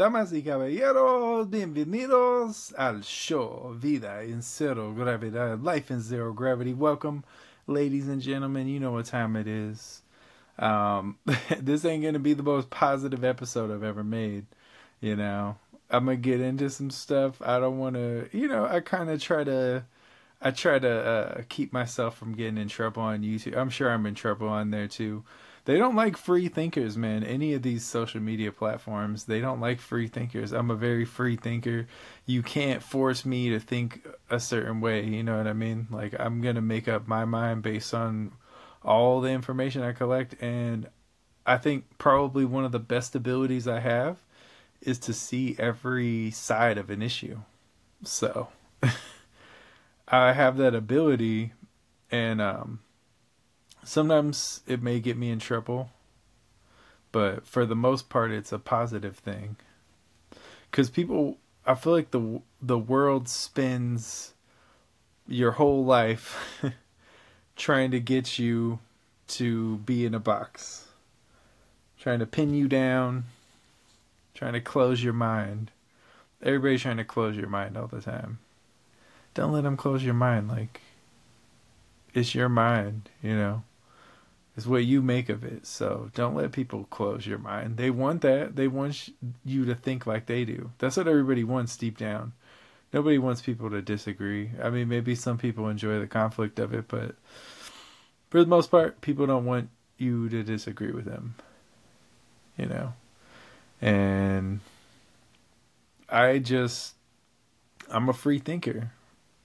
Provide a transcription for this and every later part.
damas y caballeros, bienvenidos al show Vida en Cero Gravedad, Life in Zero Gravity. Welcome, ladies and gentlemen. You know what time it is. Um, this ain't gonna be the most positive episode I've ever made. You know, I'm gonna get into some stuff. I don't want to. You know, I kind of try to. I try to uh, keep myself from getting in trouble on YouTube. I'm sure I'm in trouble on there too they don't like free thinkers, man. Any of these social media platforms, they don't like free thinkers. I'm a very free thinker. You can't force me to think a certain way, you know what I mean? Like I'm going to make up my mind based on all the information I collect and I think probably one of the best abilities I have is to see every side of an issue. So I have that ability and um sometimes it may get me in trouble, but for the most part, it's a positive thing. Because people, I feel like the the world spends your whole life trying to get you to be in a box, trying to pin you down, trying to close your mind. Everybody's trying to close your mind all the time. Don't let them close your mind. Like, it's your mind, you know is what you make of it. So don't let people close your mind. They want that. They want you to think like they do. That's what everybody wants deep down. Nobody wants people to disagree. I mean, maybe some people enjoy the conflict of it, but for the most part, people don't want you to disagree with them. You know? And I just I'm a free thinker,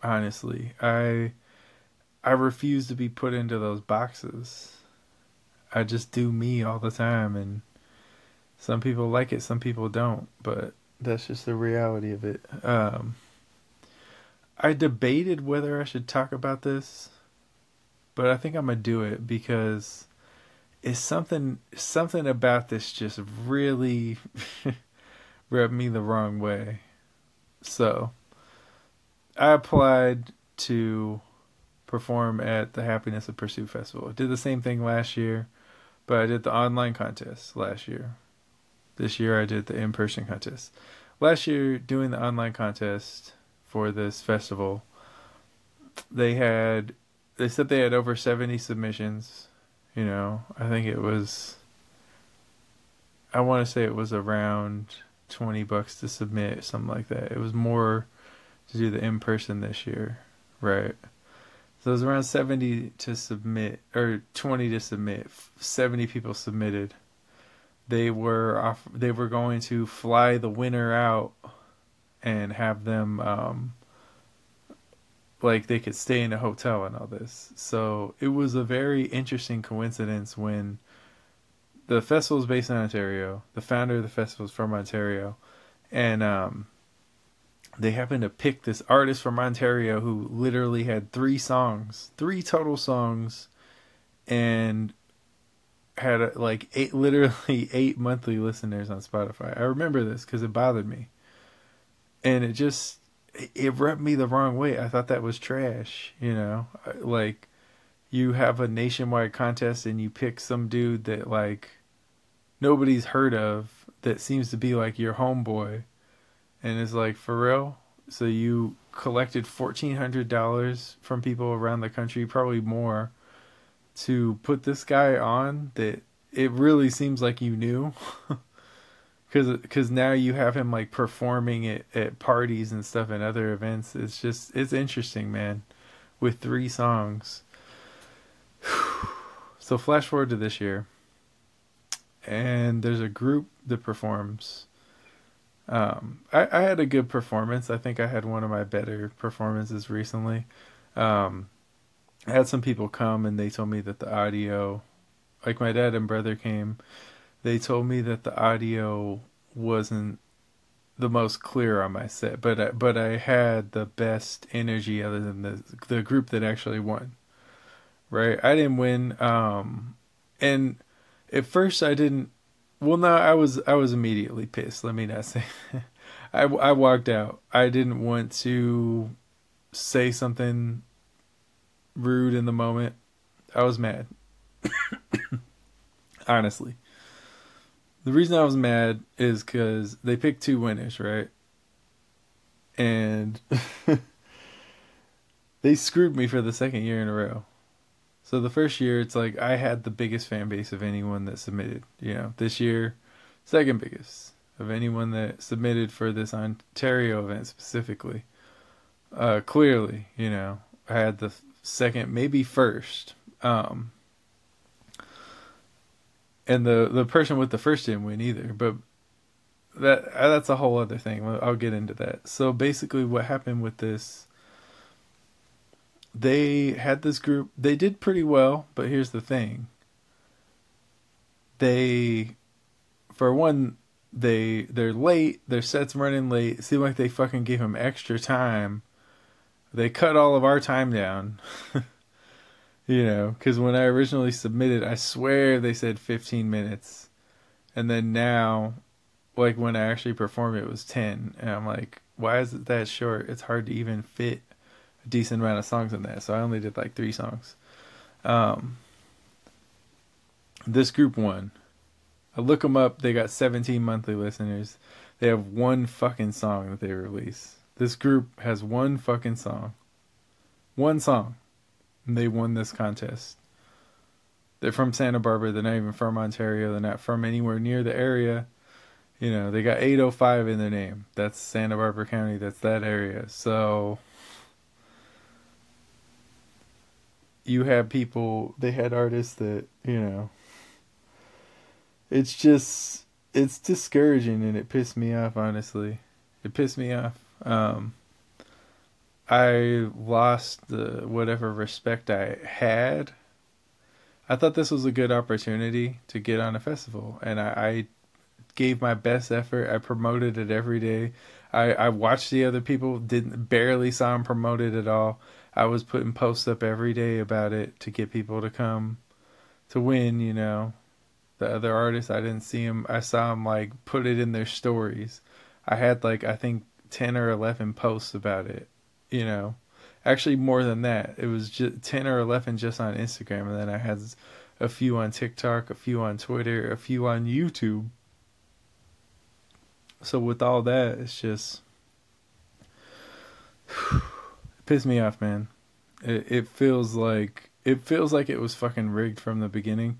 honestly. I I refuse to be put into those boxes. I just do me all the time, and some people like it, some people don't. But that's just the reality of it. Um, I debated whether I should talk about this, but I think I'm gonna do it because it's something something about this just really rubbed me the wrong way. So I applied to perform at the Happiness of Pursuit Festival. I did the same thing last year. But I did the online contest last year. This year I did the in person contest. Last year, doing the online contest for this festival, they had, they said they had over 70 submissions. You know, I think it was, I want to say it was around 20 bucks to submit, something like that. It was more to do the in person this year, right? So it was around 70 to submit, or 20 to submit. 70 people submitted. They were off, they were going to fly the winner out and have them, um, like they could stay in a hotel and all this. So it was a very interesting coincidence when the festival is based in Ontario. The founder of the festival is from Ontario, and um, they happened to pick this artist from Ontario who literally had three songs, three total songs, and had a, like eight, literally eight monthly listeners on Spotify. I remember this because it bothered me, and it just it rubbed me the wrong way. I thought that was trash. You know, like you have a nationwide contest and you pick some dude that like nobody's heard of that seems to be like your homeboy and it's like for real. So you collected fourteen hundred dollars from people around the country, probably more, to put this guy on. That it really seems like you knew, because because now you have him like performing at at parties and stuff and other events. It's just it's interesting, man, with three songs. so flash forward to this year, and there's a group that performs um, I, I had a good performance. I think I had one of my better performances recently. Um, I had some people come and they told me that the audio, like my dad and brother came, they told me that the audio wasn't the most clear on my set, but I, but I had the best energy other than the the group that actually won. Right, I didn't win, um, and at first I didn't well, no, I was I was immediately pissed. Let me not say. I I walked out. I didn't want to say something rude in the moment. I was mad. Honestly. the reason I was mad is because they picked two winners, right? And they screwed me for the second year in a row. So the first year, it's like I had the biggest fan base of anyone that submitted. You know, this year, second biggest of anyone that submitted for this Ontario event specifically. Uh, clearly, you know, I had the second, maybe first. Um, and the the person with the first didn't win either, but that that's a whole other thing. I'll get into that. So basically, what happened with this? They had this group. They did pretty well, but here's the thing. They, for one, they they're late. Their sets running late. It seemed like they fucking gave them extra time. They cut all of our time down. you know, because when I originally submitted, I swear they said 15 minutes, and then now, like when I actually performed, it was 10, and I'm like, why is it that short? It's hard to even fit a decent amount of songs in that. So I only did like three songs. Um, this group won. I look them up. They got 17 monthly listeners. They have one fucking song that they release. This group has one fucking song. One song. And they won this contest. They're from Santa Barbara. They're not even from Ontario. They're not from anywhere near the area. You know, they got 805 in their name. That's Santa Barbara County. That's that area. So you have people, they had artists that, you know, it's just it's discouraging and it pissed me off honestly. It pissed me off. Um i lost the whatever respect i had. I thought this was a good opportunity to get on a festival and i, I gave my best effort. I promoted it every day. I i watched the other people didn't barely saw them promoted at all i was putting posts up every day about it to get people to come to win you know. The other artists i didn't see them i saw them like put it in their stories. I had like i think 10 or 11 posts about it you know. Actually more than that. It was just 10 or 11 just on instagram and then i had a few on tiktok a few on twitter a few on youtube. So with all that it's just pissed me off man it, it feels like it feels like it was fucking rigged from the beginning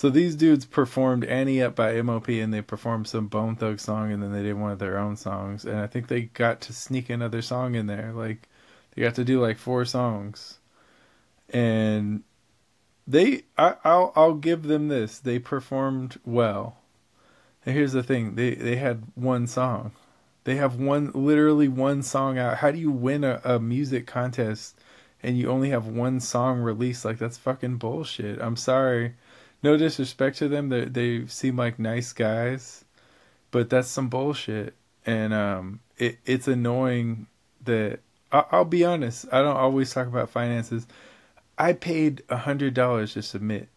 so these dudes performed Ante Up by MOP and they performed some Bone Thug song and then they did one of their own songs. And I think they got to sneak another song in there. Like they got to do like four songs. And they I, I'll I'll give them this. They performed well. And here's the thing, they they had one song. They have one literally one song out. How do you win a, a music contest and you only have one song released? Like that's fucking bullshit. I'm sorry no disrespect to them, they they seem like nice guys, but that's some bullshit, and um, it it's annoying that I, I'll be honest. I don't always talk about finances. I paid a hundred dollars to submit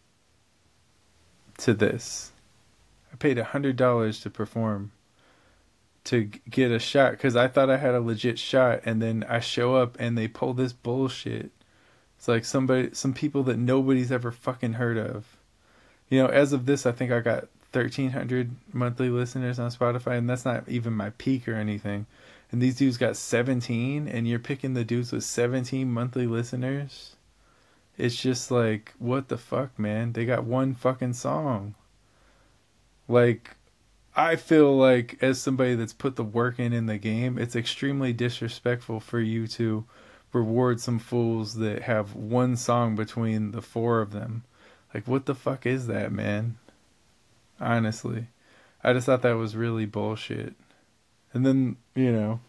to this. I paid a hundred dollars to perform to get a shot because I thought I had a legit shot, and then I show up and they pull this bullshit. It's like somebody, some people that nobody's ever fucking heard of you know, as of this, I think I got 1,300 monthly listeners on Spotify, and that's not even my peak or anything. And these dudes got 17, and you're picking the dudes with 17 monthly listeners. It's just like, what the fuck, man? They got one fucking song. Like, I feel like, as somebody that's put the work in in the game, it's extremely disrespectful for you to reward some fools that have one song between the four of them like, what the fuck is that, man? Honestly. I just thought that was really bullshit. And then, you know,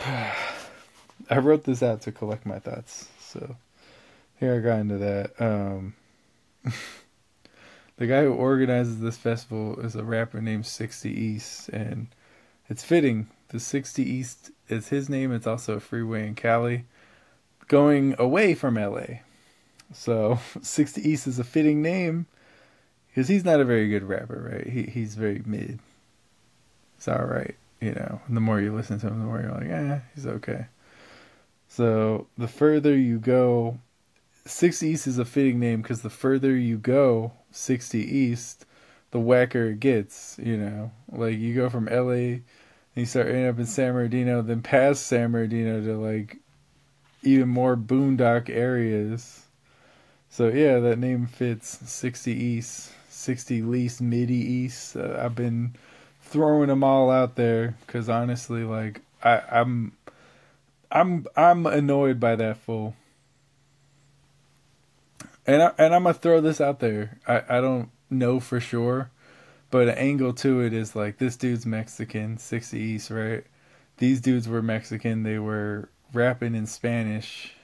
I wrote this out to collect my thoughts. So here I got into that. Um, the guy who organizes this festival is a rapper named 60 East, and it's fitting. The 60 East is his name. It's also a freeway in Cali, going away from LA. So 60 East is a fitting name because he's not a very good rapper, right? He he's very mid. It's all right, you know. And the more you listen to him, the more you're like, eh, he's okay. So the further you go, 60 East is a fitting name because the further you go, 60 East, the whacker it gets. You know, like you go from LA, and you start ending up in San Bernardino, then past San Bernardino to like even more boondock areas. So yeah, that name fits. Sixty East, sixty least, midi East. Uh, I've been throwing them all out there because honestly, like I, I'm, I'm, I'm annoyed by that fool. And I, and I'm gonna throw this out there. I, I don't know for sure, but an angle to it is like this dude's Mexican, 60 East, right? These dudes were Mexican. They were rapping in Spanish,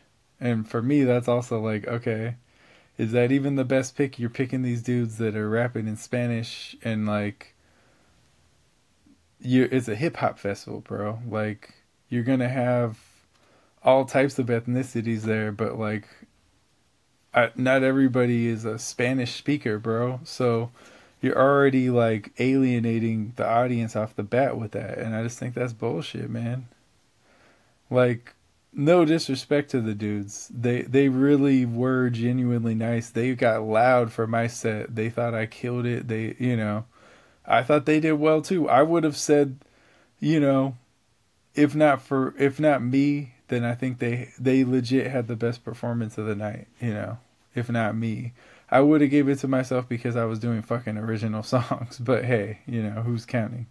and for me, that's also like okay, is that even the best pick? You're picking these dudes that are rapping in Spanish and like you it's a hip hop festival, bro. Like you're gonna have all types of ethnicities there, but like I, not everybody is a Spanish speaker, bro. So you're already like alienating the audience off the bat with that, and I just think that's bullshit, man. Like no disrespect to the dudes. They they really were genuinely nice. They got loud for my set. They thought I killed it. They, you know, I thought they did well too. I would have said, you know, if not for if not me, then I think they they legit had the best performance of the night, you know. If not me. I would have gave it to myself because I was doing fucking original songs, but hey, you know, who's counting?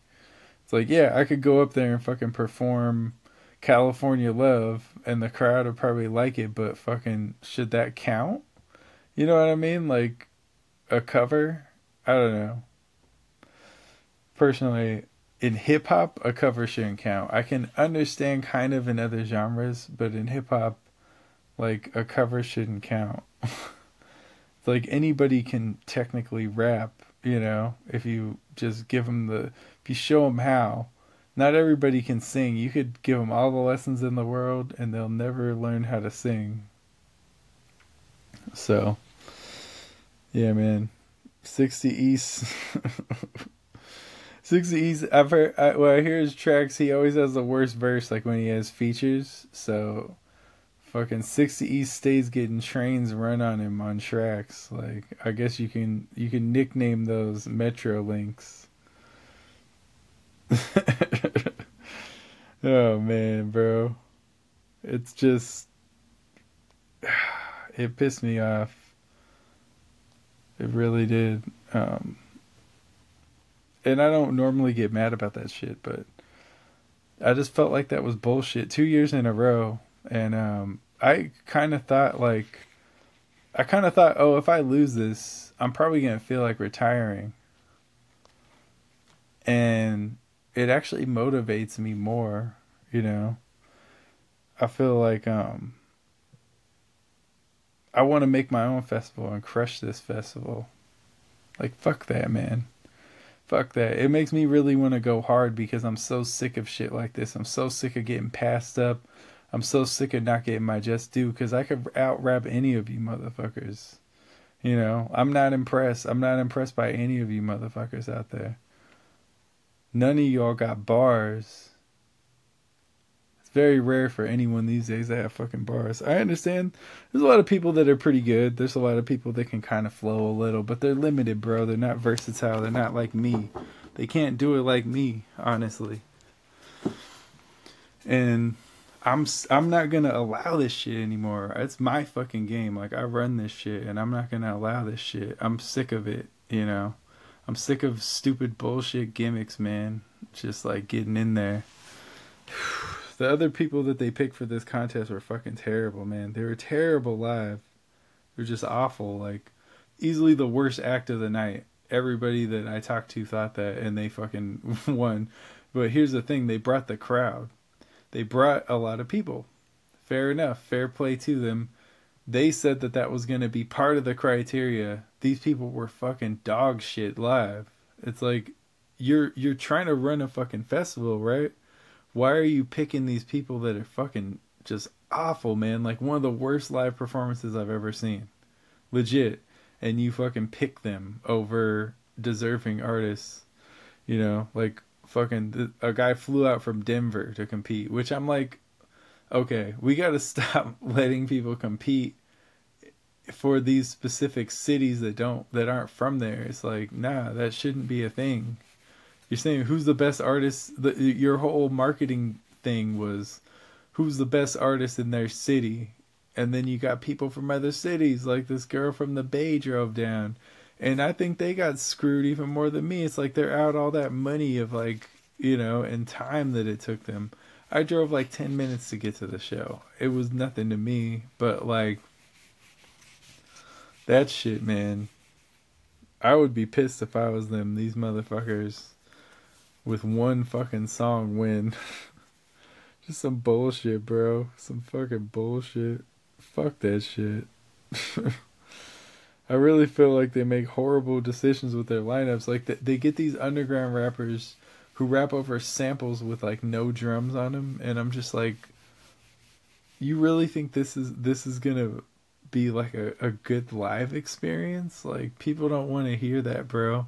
It's like, yeah, I could go up there and fucking perform California Love and the crowd would probably like it, but fucking should that count? You know what I mean? Like a cover? I don't know personally, in hip hop, a cover shouldn't count. I can understand kind of in other genres, but in hip hop, like a cover shouldn't count. like anybody can technically rap, you know, if you just give them the, if you show them how. Not everybody can sing. You could give them all the lessons in the world and they'll never learn how to sing. So, yeah, man. 60 East. 60 East, I've heard, I, when I hear his tracks, he always has the worst verse, like when he has features. So, fucking 60 East stays getting trains run on him on tracks. Like, I guess you can, you can nickname those Metro links. oh man, bro. It's just, it pissed me off. It really did. Um, and I don't normally get mad about that shit, but I just felt like that was bullshit two years in a row, and um, I kind of thought like, I kind of thought, oh, if I lose this, I'm probably gonna feel like retiring, and it actually motivates me more, you know. I feel like um, I want to make my own festival and crush this festival. Like fuck that, man fuck that. It makes me really want to go hard because I'm so sick of shit like this. I'm so sick of getting passed up. I'm so sick of not getting my just due because I could out rap any of you motherfuckers. You know, I'm not impressed. I'm not impressed by any of you motherfuckers out there. None of y'all got bars It's very rare for anyone these days to have fucking bars. I understand there's a lot of people that are pretty good. There's a lot of people that can kind of flow a little, but they're limited, bro. They're not versatile. They're not like me. They can't do it like me, honestly. And I'm I'm not gonna allow this shit anymore. It's my fucking game. Like I run this shit, and I'm not gonna allow this shit. I'm sick of it. You know, I'm sick of stupid bullshit gimmicks, man. Just like getting in there. The other people that they picked for this contest were fucking terrible, man. They were terrible live. They're just awful. Like easily the worst act of the night. Everybody that I talked to thought that, and they fucking won. But here's the thing: they brought the crowd. They brought a lot of people. Fair enough. Fair play to them. They said that that was going to be part of the criteria. These people were fucking dog shit live. It's like you're you're trying to run a fucking festival, right? why are you picking these people that are fucking just awful, man? Like one of the worst live performances I've ever seen. Legit. And you fucking pick them over deserving artists. You know, like fucking a guy flew out from Denver to compete, which I'm like, okay, we got to stop letting people compete for these specific cities that don't that aren't from there. It's like, nah, that shouldn't be a thing. You're saying who's the best artist? The, your whole marketing thing was who's the best artist in their city, and then you got people from other cities, like this girl from the Bay drove down, and I think they got screwed even more than me. It's like they're out all that money of like you know and time that it took them. I drove like 10 minutes to get to the show. It was nothing to me, but like that shit, man. I would be pissed if I was them. These motherfuckers with one fucking song win. Just some bullshit, bro. Some fucking bullshit. Fuck that shit. I really feel like they make horrible decisions with their lineups. Like they get these underground rappers who rap over samples with like no drums on them, and I'm just like, you really think this is this is gonna be like a, a good live experience? Like people don't want to hear that, bro.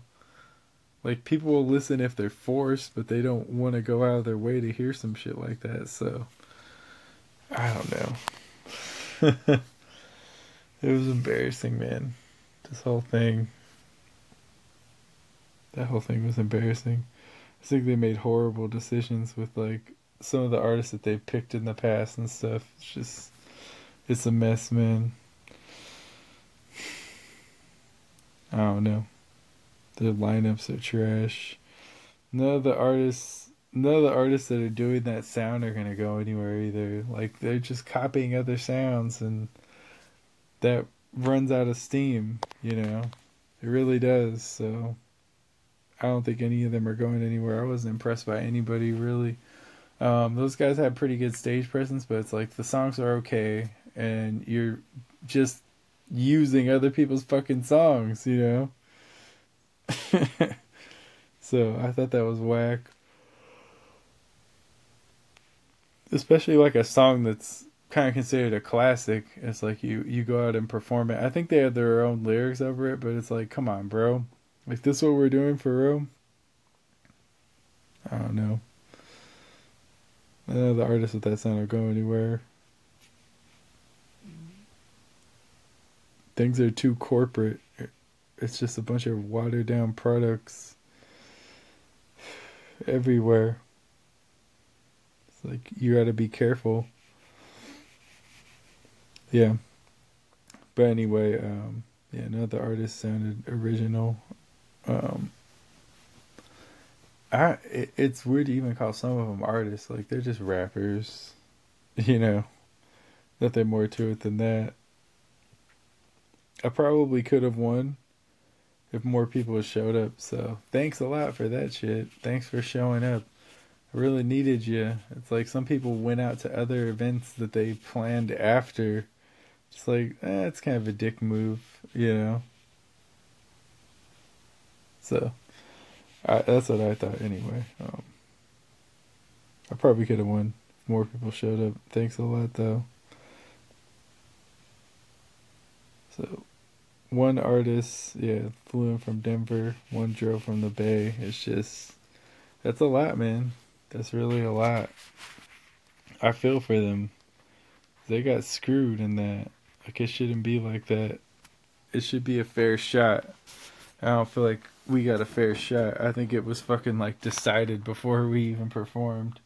Like people will listen if they're forced, but they don't want to go out of their way to hear some shit like that. So I don't know. it was embarrassing, man. This whole thing. That whole thing was embarrassing. I think they made horrible decisions with like some of the artists that they picked in the past and stuff. It's just it's a mess, man. I don't know. The lineups are trash. None of the artists, none of the artists that are doing that sound are gonna go anywhere either. Like they're just copying other sounds, and that runs out of steam. You know, it really does. So I don't think any of them are going anywhere. I wasn't impressed by anybody really. Um, those guys had pretty good stage presence, but it's like the songs are okay, and you're just using other people's fucking songs, you know? so I thought that was whack. Especially like a song that's kind of considered a classic. It's like you you go out and perform it. I think they had their own lyrics over it, but it's like, come on, bro. Like this what we're doing for real? I don't know. I know the artists with that sound will go anywhere. things are too corporate. It's just a bunch of watered down products everywhere. It's like you got to be careful. Yeah. But anyway, um, yeah, none of the sounded original. Um, I it, it's weird to even call some of them artists. Like they're just rappers, you know. Nothing more to it than that. I probably could have won if more people showed up. So thanks a lot for that shit. Thanks for showing up. I really needed you. It's like some people went out to other events that they planned after. It's like, eh, it's kind of a dick move, you know? So, I, that's what I thought anyway. Um, I probably could have won if more people showed up. Thanks a lot, though. So, one artist, yeah, flew in from Denver. One drove from the Bay. It's just, that's a lot, man. That's really a lot. I feel for them. They got screwed in that. Like, it shouldn't be like that. It should be a fair shot. I don't feel like we got a fair shot. I think it was fucking, like, decided before we even performed.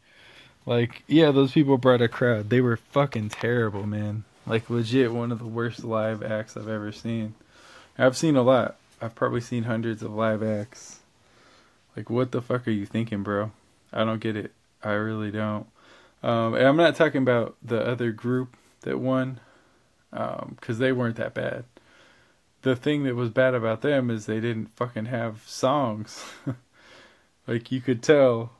Like, yeah, those people brought a crowd. They were fucking terrible, man. Like legit one of the worst live acts I've ever seen. I've seen a lot. I've probably seen hundreds of live acts. Like what the fuck are you thinking, bro? I don't get it. I really don't. Um, and I'm not talking about the other group that won, because um, they weren't that bad. The thing that was bad about them is they didn't fucking have songs. like you could tell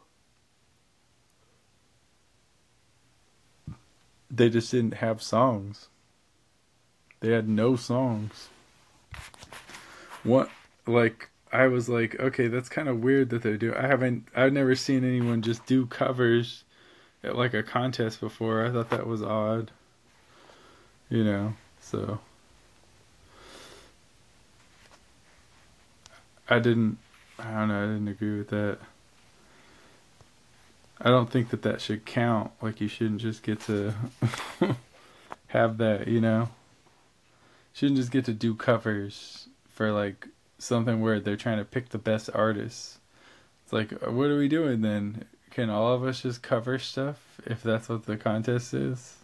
they just didn't have songs. They had no songs. What like I was like, okay, that's kind of weird that they do. I haven't I've never seen anyone just do covers at like a contest before. I thought that was odd. You know, so I didn't I don't know, I didn't agree with that. I don't think that that should count. Like you shouldn't just get to have that, you know. shouldn't just get to do covers for like something where they're trying to pick the best artists. It's like, what are we doing then? Can all of us just cover stuff if that's what the contest is?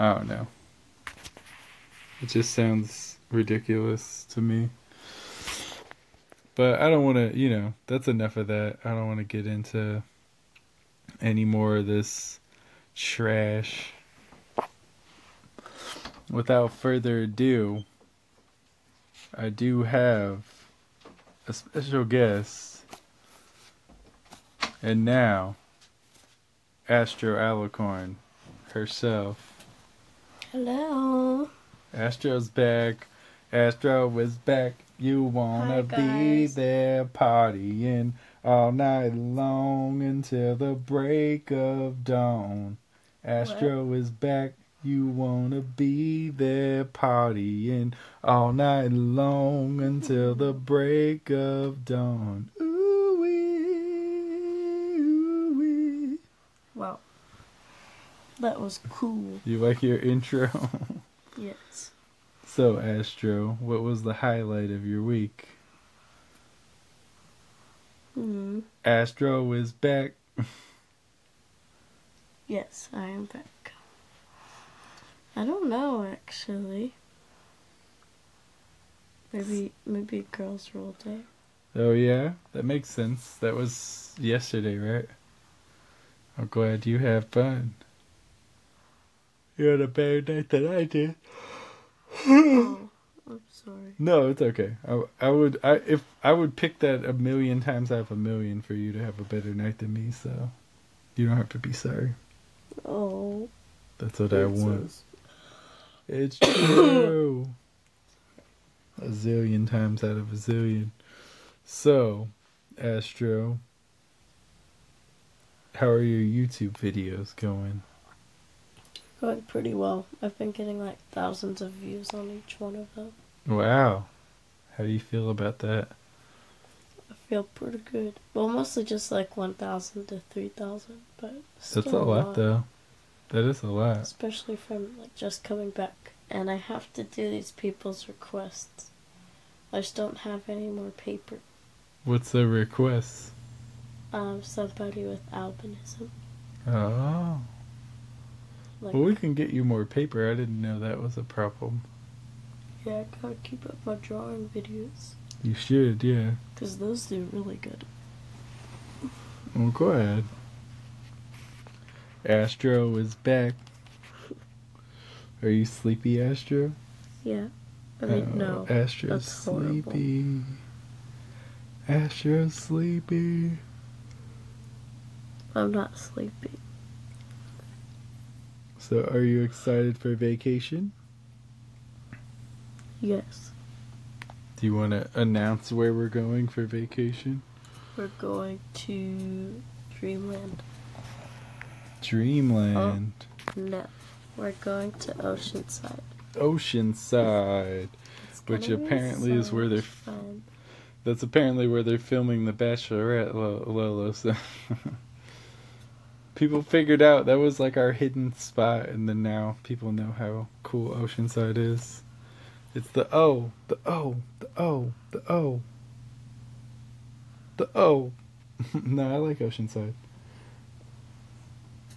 Oh, I don't know. It just sounds ridiculous to me. But I don't want to, you know, that's enough of that. I don't want to get into any more of this trash. Without further ado, I do have a special guest. And now, Astro Alacorn herself. Hello. Astro's back. Astro is back. You wanna Hi, be there partying all night long until the break of dawn. Astro is back. You wanna be there partying all night long until the break of dawn. Ooh wee, ooh wee. Wow. That was cool. You like your intro? Yes. so, Astro, what was the highlight of your week? Hmm. Astro is back. Yes, I am back. I don't know actually. Maybe maybe girls' roll day. Oh yeah, that makes sense. That was yesterday, right? I'm glad you have fun. You had a better night than I did. oh, I'm sorry. No, it's okay. I, I would I if I would pick that a million times out of a million for you to have a better night than me. So you don't have to be sorry. Oh. That's what I want. It's true. a zillion times out of a zillion. So, Astro, how are your YouTube videos going? Going pretty well. I've been getting like thousands of views on each one of them. Wow. How do you feel about that? I feel pretty good. Well, mostly just like 1,000 to 3,000, but still That's a lot, though. That is a lot. Especially from like just coming back. And I have to do these people's requests. I just don't have any more paper. What's the request? Um, somebody with albinism. Oh. Like, Well, we can get you more paper. I didn't know that was a problem. yeah, I gotta keep up my drawing videos. You should, yeah. Because those do really good. Well, go ahead. Astro is back. Are you sleepy, Astro? Yeah. I mean, Oh, no. Astro's horrible. sleepy. Astro's sleepy. I'm not sleepy. So, are you excited for vacation? Yes. Do you want to announce where we're going for vacation? We're going to Dreamland. Dreamland. Oh, no. We're going to Oceanside. Oceanside. Which apparently is where they're fun. That's apparently where they're filming The Bachelorette, Lo- Lolo. So people figured out that was like our hidden spot, and then now people know how cool Oceanside is. It's the O, the O, the O, the O, the O. no, I like Oceanside.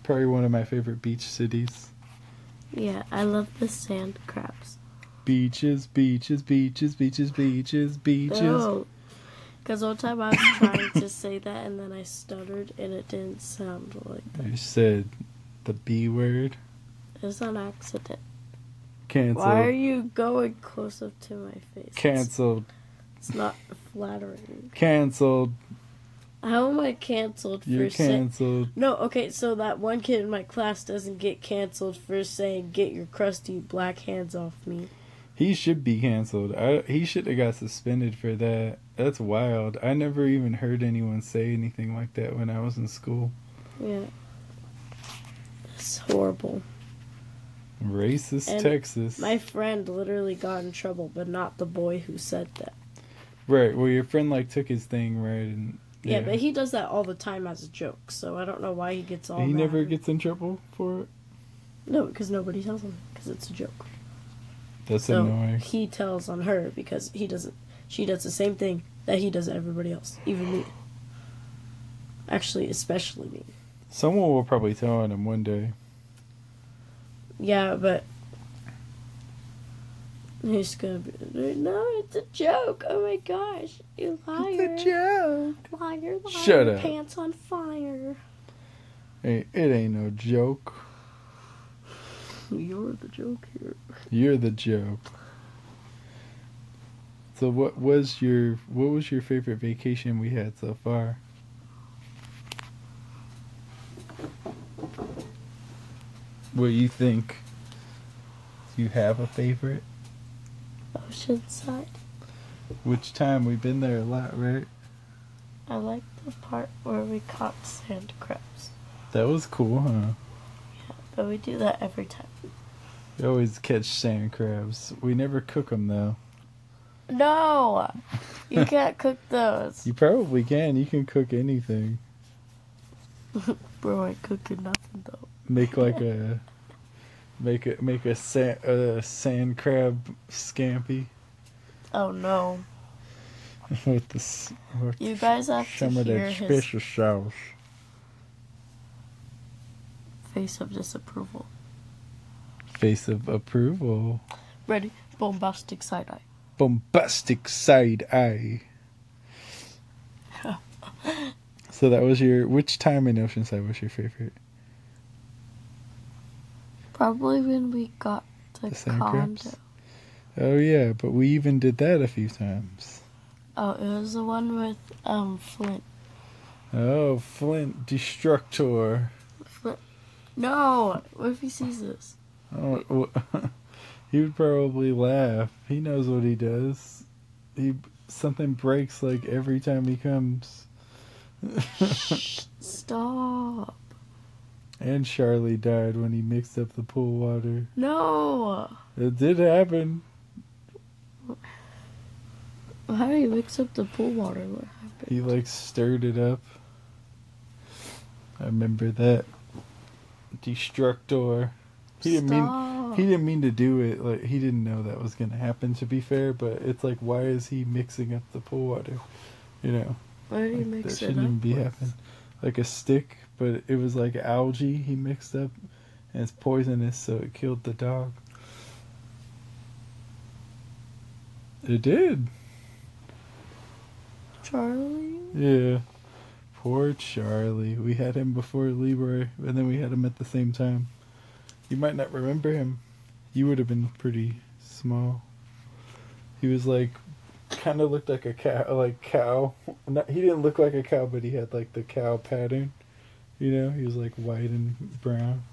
Probably one of my favorite beach cities. Yeah, I love the sand crabs. Beaches, beaches, beaches, beaches, beaches, beaches. No. Because one time I was trying to say that and then I stuttered and it didn't sound like that. You said the B word. It's an accident. Canceled. Why are you going close up to my face? Canceled. It's not flattering. Canceled. How am I canceled for You're saying? canceled. No, okay, so that one kid in my class doesn't get canceled for saying "Get your crusty black hands off me." He should be canceled. I, he should have got suspended for that. That's wild. I never even heard anyone say anything like that when I was in school. Yeah, it's horrible. Racist And Texas. My friend literally got in trouble, but not the boy who said that. Right. Well, your friend like took his thing right, and Yeah, but he does that all the time as a joke, so I don't know why he gets all. he mad. never gets in trouble for it. No, because nobody tells him because it's a joke. That's So annoying. he tells on her because he doesn't. She does the same thing that he does to everybody else, even me. Actually, especially me. Someone will probably tell on him one day. Yeah, but he's gonna be. No, it's a joke. Oh my gosh, you liar! It's a joke. Liar! Liar! Shut up. Pants on fire. Hey, it ain't no joke. You're the joke here. You're the joke. So what was your what was your favorite vacation we had so far? What you think? Do you have a favorite? Oceanside. Which time we've been there a lot, right? I like the part where we caught sand crabs, That was cool, huh? But we do that every time. We always catch sand crabs. We never cook them though. No, you can't cook those. You probably can. You can cook anything. Bro, I cooking nothing though. Make like a make a make a sand, a sand crab scampi Oh no, with the with you guys have to some of hear that his special sauce. Face of disapproval. Face of approval. Ready? Bombastic side eye. Bombastic side eye. so that was your which time in Oceanside was your favorite? Probably when we got to The sand condo. Oh yeah, but we even did that a few times. Oh, it was the one with um Flint. Oh, Flint Destructor. No, what if he sees this? Oh, he would probably laugh. He knows what he does. He something breaks like every time he comes. Stop. and Charlie died when he mixed up the pool water. No. It did happen. How do you mix up the pool water? What happened? He like stirred it up. I remember that. Destructor. He didn't mean he didn't mean to do it. Like he didn't know that was gonna happen. To be fair, but it's like, why is he mixing up the pool water? You know, Why did he like, mix that it shouldn't up? even be with? happening. Like a stick, but it was like algae he mixed up, and it's poisonous, so it killed the dog. It did. Charlie? Yeah. Poor Charlie. We had him before Leroy, and then we had him at the same time. You might not remember him. You would have been pretty small. He was like, kind of looked like a cow, like cow. Not, he didn't look like a cow, but he had like the cow pattern. You know, he was like white and brown.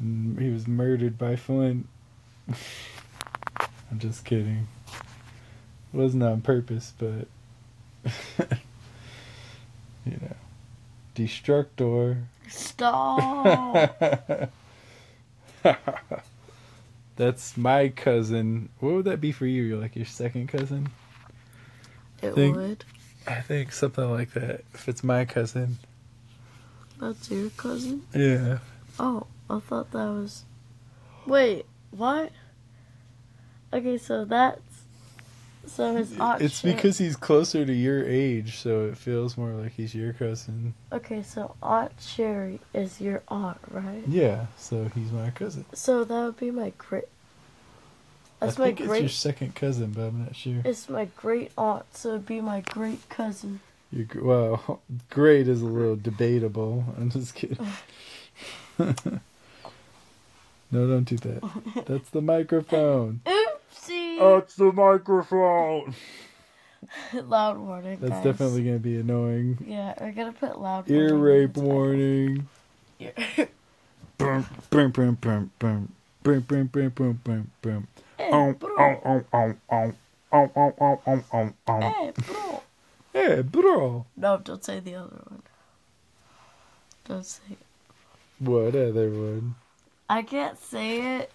And he was murdered by Flint. I'm just kidding. It wasn't on purpose, but you know, Destructor. Stop. That's my cousin. What would that be for you? You're like your second cousin? it Think- would. I think something like that. If it's my cousin. That's your cousin? Yeah. Oh, I thought that was. Wait, what? Okay, so that's. So his aunt. It's Sher- because he's closer to your age, so it feels more like he's your cousin. Okay, so Aunt Sherry is your aunt, right? Yeah, so he's my cousin. So that would be my great. That's I my think it's your great. second cousin, but I'm not sure. It's my great aunt, so it'd be my great cousin. You're, well, great is a little debatable. I'm just kidding. no, don't do that. That's the microphone. Oopsie! Oh, the microphone. loud warning. That's guys. definitely gonna be annoying. Yeah, we're gonna put loud. Warning. Ear warning rape in warning. title. Boom, boom, boom, boom, boom, boom, boom, boom, boom, boom, boom. Hey, Oh, bro. Hey, eh, bro. Hey, bro. No, don't say the other one. Don't say it. What other one? I can't say it.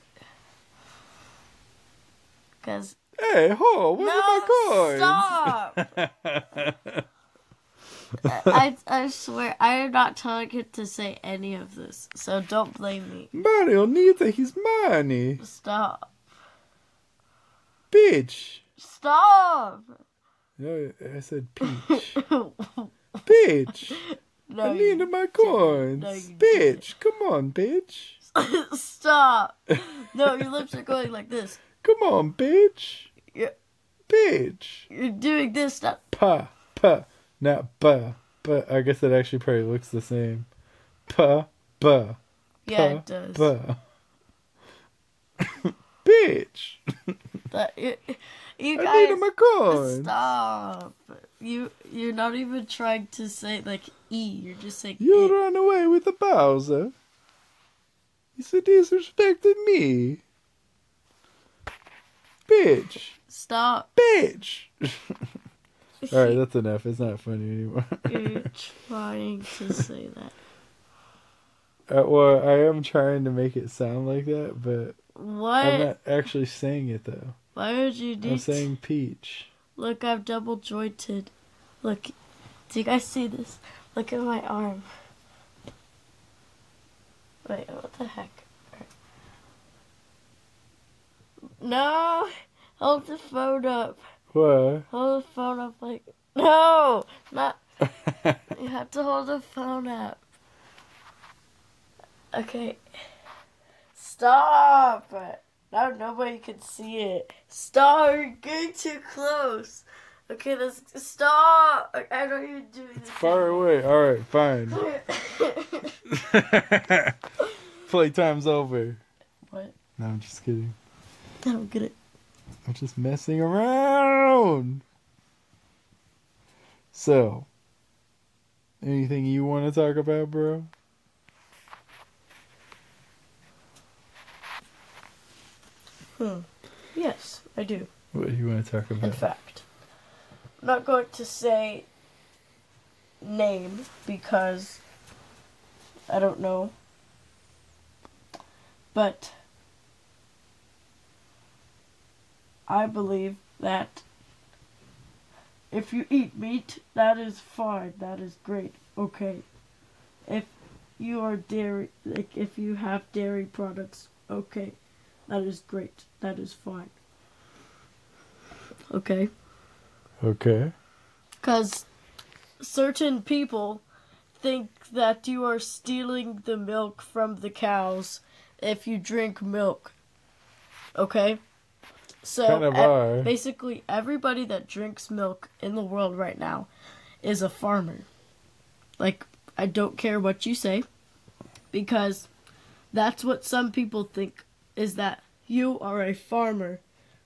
Cause Hey, ho, where no, are my coins? stop. I, I swear, I am not telling him to say any of this, so don't blame me. Mario needs his money. Stop. Bitch. Stop! No, I said peach. bitch. no, I need my coins. No, bitch. Come on, bitch. Stop! No, your lips are going like this. Come on, bitch. Yeah. Bitch. You're doing this, not. Pa. Pa. Not ba. But I guess it actually probably looks the same. Pa. Ba. Yeah, it does. Ba. bitch. That, you, you I need my coins. Stop! You you're not even trying to say like e. You're just saying You e. run away with the Bowser. You said disrespected me. Bitch. Stop! Bitch. Alright, that's enough. It's not funny anymore. You're trying to say that. Uh, well, I am trying to make it sound like that, but What? I'm not actually saying it though. Why would you need I'm saying peach. Look, I'm double jointed. Look, do you guys see this? Look at my arm. Wait, what the heck? No! Hold the phone up. What? Hold the phone up like. No! Not. You have to hold the phone up. Okay. Stop! Now nobody can see it. Stop! You're getting too close. Okay, let's stop. I- not even doing this. Far away. Alright, fine. Playtime's over. what? No, I'm just kidding. I don't get it. I'm just messing around. So, anything you want to talk about, bro? Hmm. Yes, I do. What do you want to talk about? In fact, I'm not going to say name because I don't know. But I believe that if you eat meat, that is fine. That is great. Okay. If you are dairy, like if you have dairy products, okay. That is great. That is fine. Okay. Okay. Because certain people think that you are stealing the milk from the cows if you drink milk. Okay? So, Kind of basically, everybody that drinks milk in the world right now is a farmer. Like, I don't care what you say, because that's what some people think is that you are a farmer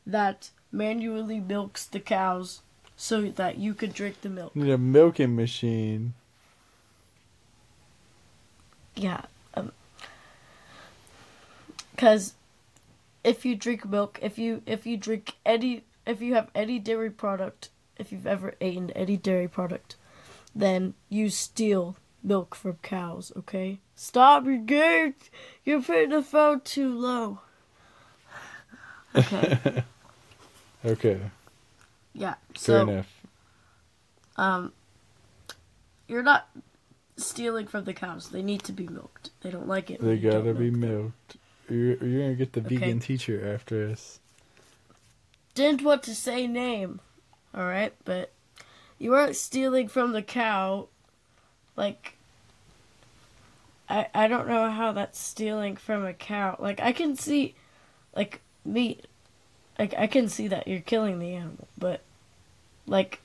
that manually milks the cows so that you could drink the milk. Need a milking machine. Yeah. Um, cuz if you drink milk, if you if you drink any if you have any dairy product, if you've ever eaten any dairy product, then you steal milk from cows, okay? Stop your game. You're putting the phone too low. Okay. Okay. yeah. Fair So enough. um you're not stealing from the cows. They need to be milked. They don't like it. They gotta be milk milked. You're, you're gonna get the Okay. vegan teacher after us. didn't want to say name, all right, but you weren't stealing from the cow. Like, I I don't know how that's stealing from a cow. Like I can see, like meat, like I can see that you're killing the animal, but like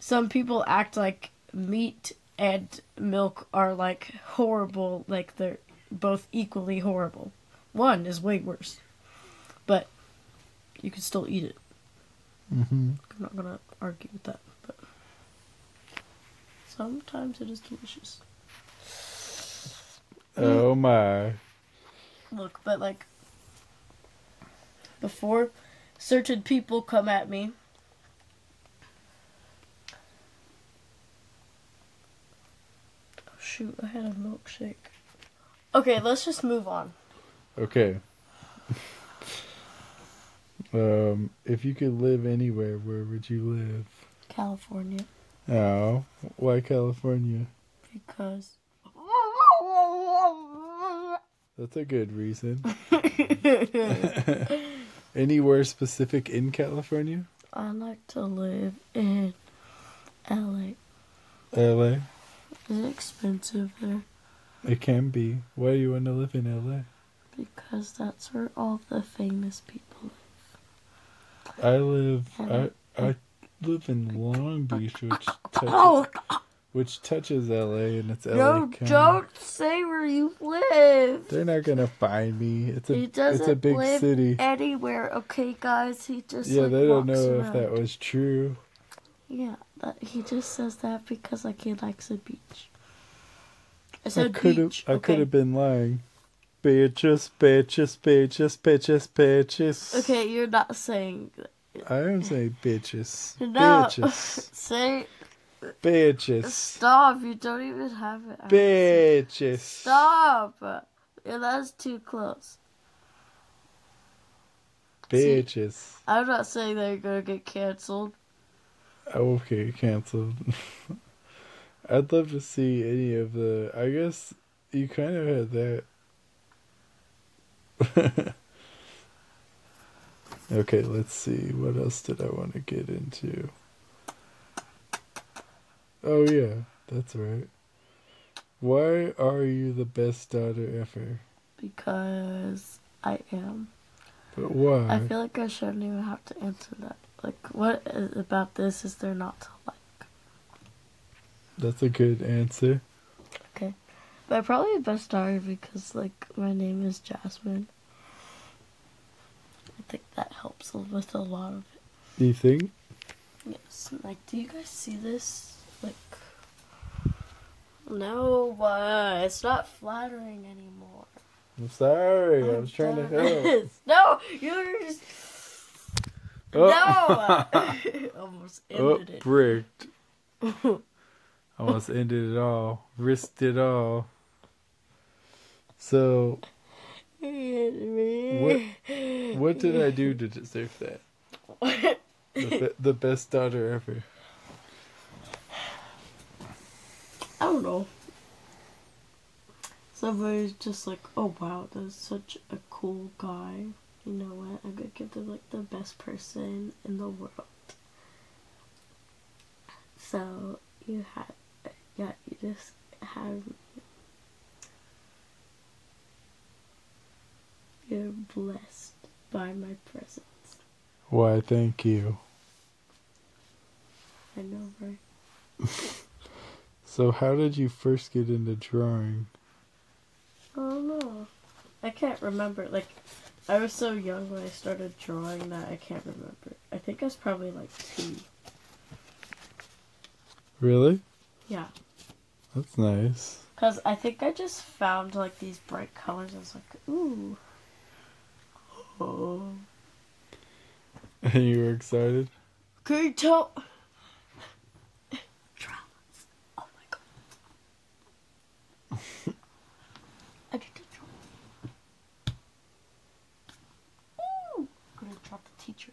some people act like meat and milk are like horrible, like they're both equally horrible. One is way worse, but you can still eat it. Mm-hmm. I'm not gonna argue with that, but sometimes it is delicious. Oh my. Look, but like before certain people come at me. Oh, shoot, I had a milkshake. Okay, let's just move on. Okay. um, if you could live anywhere, where would you live? California. Oh, why California? Because. That's a good reason. Anywhere specific in California? I like to live in LA. LA? Is it expensive there? It can be. Why do you want to live in LA? Because that's where all the famous people live. I live I And I live in Long Beach, which oh, touches, Oh, which touches LA and it's LA no, County. don't say where you live. They're not gonna find me. It's a it's a big city. anywhere, okay, guys? He just Yeah, like, they don't know if that was true. Yeah, that, he just says that because like he likes the beach. I I said could have. I okay. could have been lying. Bitches, bitches, bitches, bitches, bitches. Okay, you're not saying. I am saying bitches. No. Bitches. Say Bitches. stop. You don't even have it. Bitches. Stop. Yeah, that's too close. Bitches. I'm not saying that you're gonna get canceled. Okay, canceled. I'd love to see any of the. I guess you kind of had that. okay, let's see. What else did I want to get into? Oh, yeah, that's right. Why are you the best daughter ever? Because I am. But why? I feel like I shouldn't even have to answer that. Like, what about this is there not to like? That's a good answer. Okay. But probably the best daughter because, like, my name is Jasmine. I think that helps with a lot of it. Do you think? Yes. Like, do you guys see this? Like, no, uh, it's not flattering anymore. I'm sorry. I was trying to help. no, you're just. Oh. No! Almost Oh, it. bricked. Almost ended it all. Risked it all. So, what what did I do to deserve that? The, the best daughter ever. I don't know. Somebody's just like, oh wow, that's such a cool guy. You know what? I'm gonna give them like the best person in the world. So you had, yeah, you just have. You're blessed by my presence. Why, thank you. I know, right? So, how did you first get into drawing? Oh no. I can't remember. Like, I was so young when I started drawing that I can't remember. I think I was probably like two. Really? Yeah. That's nice. Because I think I just found like these bright colors. I was like, ooh. Oh. And you were excited? Can you tell? Drums. Oh my god. I get to draw. Ooh. I'm gonna drop the teacher.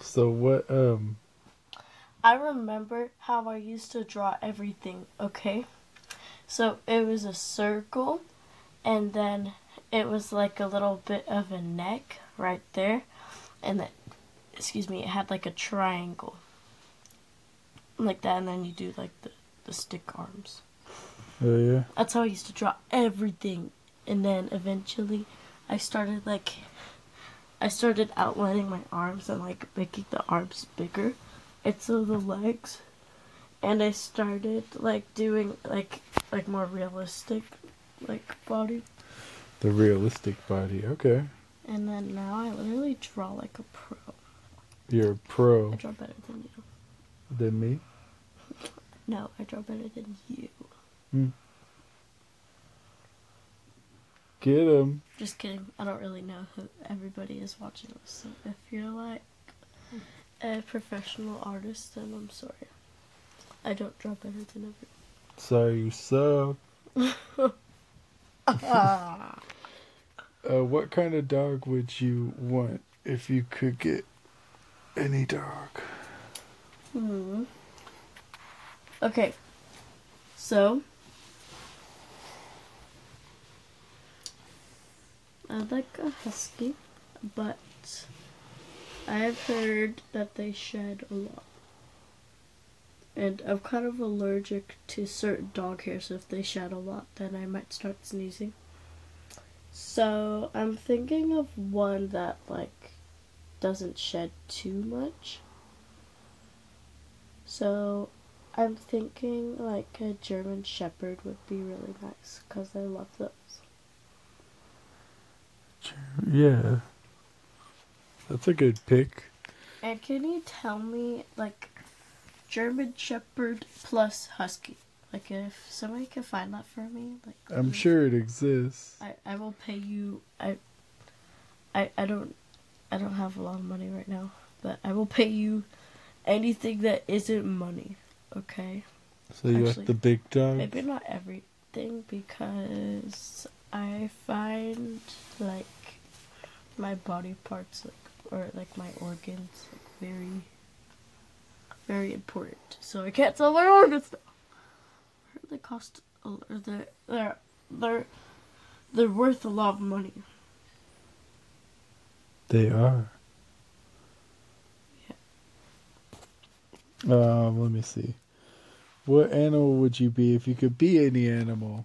So, what, um, I remember how I used to draw everything, okay? So it was a circle, and then it was like a little bit of a neck right there, and then, excuse me, it had like a triangle. Like that, and then you do like the, the stick arms. oh yeah? That's how I used to draw everything. And then eventually I started like I started outlining my arms and like making the arms bigger. And so the legs. And I started like doing like like more realistic like body. The realistic body. Okay. And then now I literally draw like a pro. You're a pro I draw better than you. than me? No, I draw better than you. Hmm. Get him. Just kidding. I don't really know who everybody is watching this. So if you're like a professional artist, then I'm sorry. I don't draw better than Sorry, you suck. Uh, what kind of dog would you want if you could get any dog? Hmm. Okay. So. I'd like a husky, but I've heard that they shed a lot. And I'm kind of allergic to certain dog hairs, so if they shed a lot, then I might start sneezing. So I'm thinking of one that, like, doesn't shed too much. So I'm thinking like a German Shepherd would be really nice because I love those. Yeah. That's a good pick. And can you tell me like German Shepherd plus Husky? Like if somebody can find that for me, like I'm please. sure it exists. I, I will pay you I I I don't I don't have a lot of money right now, but I will pay you anything that isn't money. Okay? So you Actually, the big dog? Maybe not everything because I find like my body parts like or like my organs like, very very important. So I can't sell my organs now. They cost a, or they're they're they're they're worth a lot of money. They are. Yeah um, let me see. What animal would you be if you could be any animal?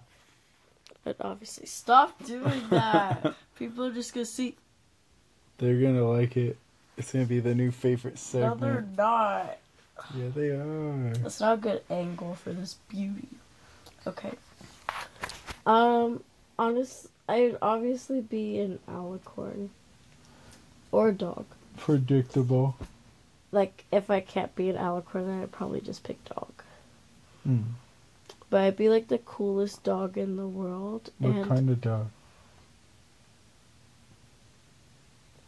But obviously, stop doing that. People are just gonna see. They're gonna like it. It's gonna be the new favorite segment. No, they're not. Yeah, they are. That's not a good angle for this beauty. Okay. Um, honest, I'd obviously be an alicorn or a dog. Predictable. Like, if I can't be an alicorn, then I'd probably just pick dog. Hmm. But I'd be like the coolest dog in the world, What and kind of dog?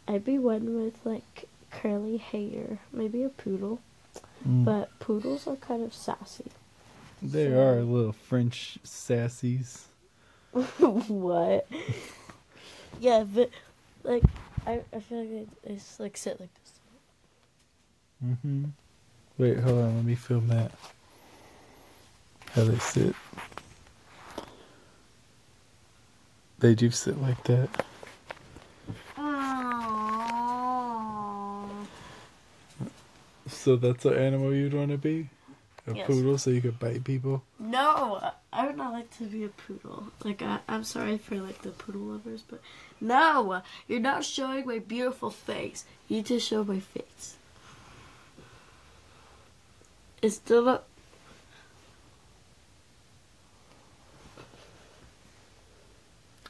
I'd be one with like curly hair, maybe a poodle. Mm. But poodles are kind of sassy. they so- are little French sassies. what? yeah, but like I, I feel like they, just like sit like this. Mm-hmm. Wait, hold on. Let me film that. How they sit. They do sit like that. So that's an animal you'd want to be? A Yes. poodle so you could bite people? No, I- would not like to be a poodle. Like I, I'm sorry for like the poodle lovers, but no, you're not showing my beautiful face. You need to show my face. It's still not.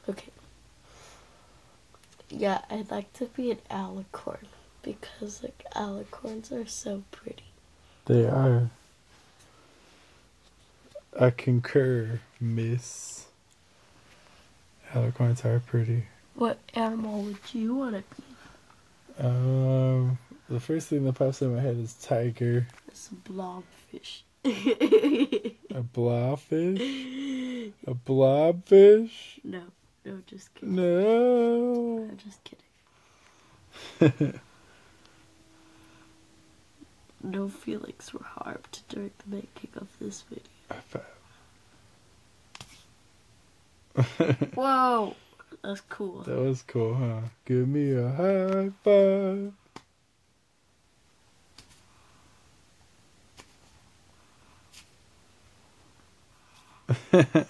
Okay. Yeah, I'd like to be an alicorn because like alicorns are so pretty. They are. I concur, miss. Alicorns are pretty. What animal would you want to be? Um, the first thing that pops in my head is tiger. It's a blobfish. A blobfish? A blobfish? no, no, just kidding. No. I'm just kidding. No feelings were harmed during the making of this video. Whoa, that's cool. That was cool, huh? Give me a high five.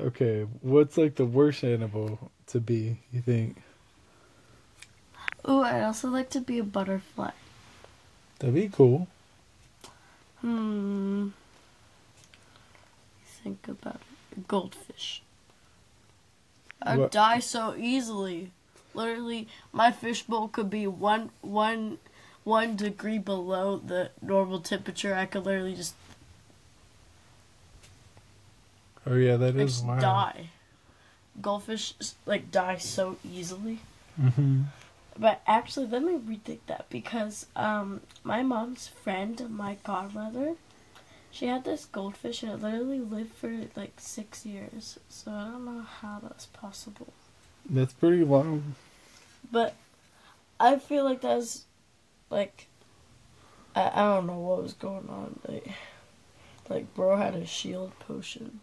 okay, what's like the worst animal to be, you think? Oh, I'd also like to be a butterfly. That'd be cool. Hmm. Think about it. A goldfish. I'd What- die so easily. Literally, my fishbowl could be one one one degree below the normal temperature. I could literally just Oh yeah, that is just die. Goldfish like die so easily. Mm-hmm. But actually, let me rethink that because um, my mom's friend, my godmother, she had this goldfish and it literally lived for like six years. So I don't know how that's possible. That's pretty long. But I feel like that's like I, I don't know what was going on. Like, like bro had a shield potion,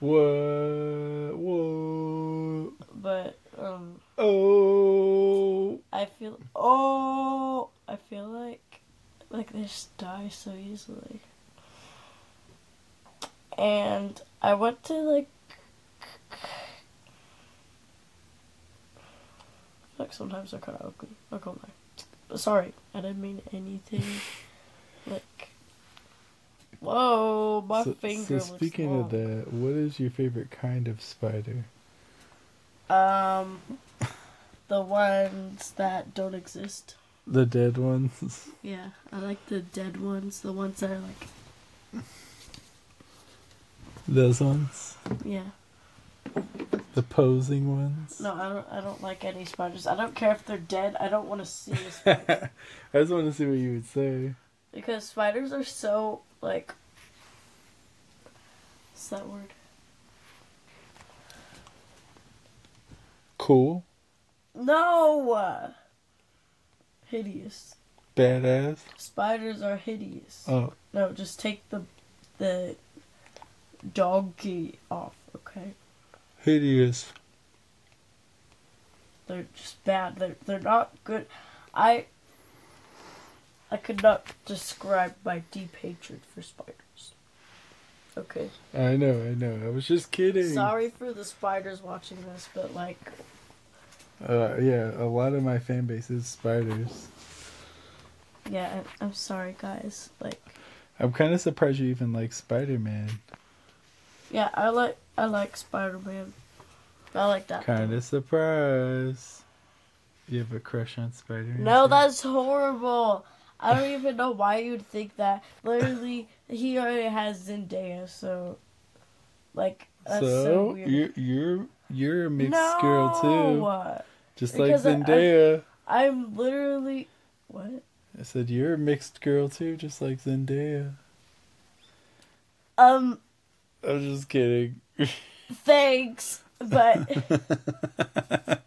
What? What? but um, Oh. I feel oh, I feel like like they just die so easily. And I went to like like sometimes they're kind of ugly. Gonna lie. Sorry, I didn't mean anything. like, whoa, my so, finger. so speaking of that, what is your favorite kind of spider? Um, the ones that don't exist. The dead ones. Yeah, I like the dead ones, the ones that are like, Those ones. yeah. The posing ones. No, I don't. I don't like any spiders. I don't care if they're dead. I don't want to see a spider I just want to see what you would say. because spiders are so like. What's that word? Cool. No. Hideous. Badass. Spiders are hideous. Oh. No, just take the the doggy off. Okay, Hideous. they're just bad. They're they're not good. I I could not describe my deep hatred for spiders. Okay. I know, I know. I was just kidding. Sorry for the spiders watching this, but like, Uh, yeah, a lot of my fan base is spiders. yeah, I- I'm sorry, guys. Like, I'm kind of surprised you even like Spider Man. yeah, I like I like Spider Man. I like that. Kind of surprised. You have a crush on Spider Man? No, that's horrible. I don't even know why you'd think that. Literally, he already has Zendaya, so like that's so, so weird. you're you're you're a mixed no, girl too, just like Because I- I- Zendaya. I'm literally what? I said you're a mixed girl too, just like Zendaya. Um, I'm just kidding. thanks, but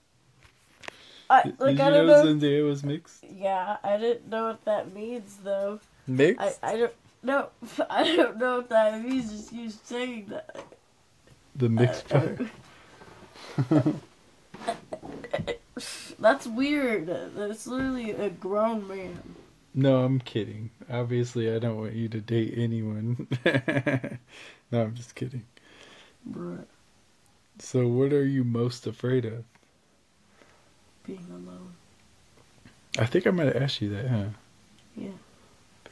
I Did like you I don't know, know. Zendaya was mixed? Yeah, I didn't know what that means though. Mixed? I I don't know. I don't know what that means. Just you saying that. the mixed Uh, part. That's weird. That's literally a grown man. No, I'm kidding. Obviously, I don't want you to date anyone. no, I'm just kidding. Bruh, So, what are you most afraid of? Being alone. I think I might have asked you that, huh? Yeah.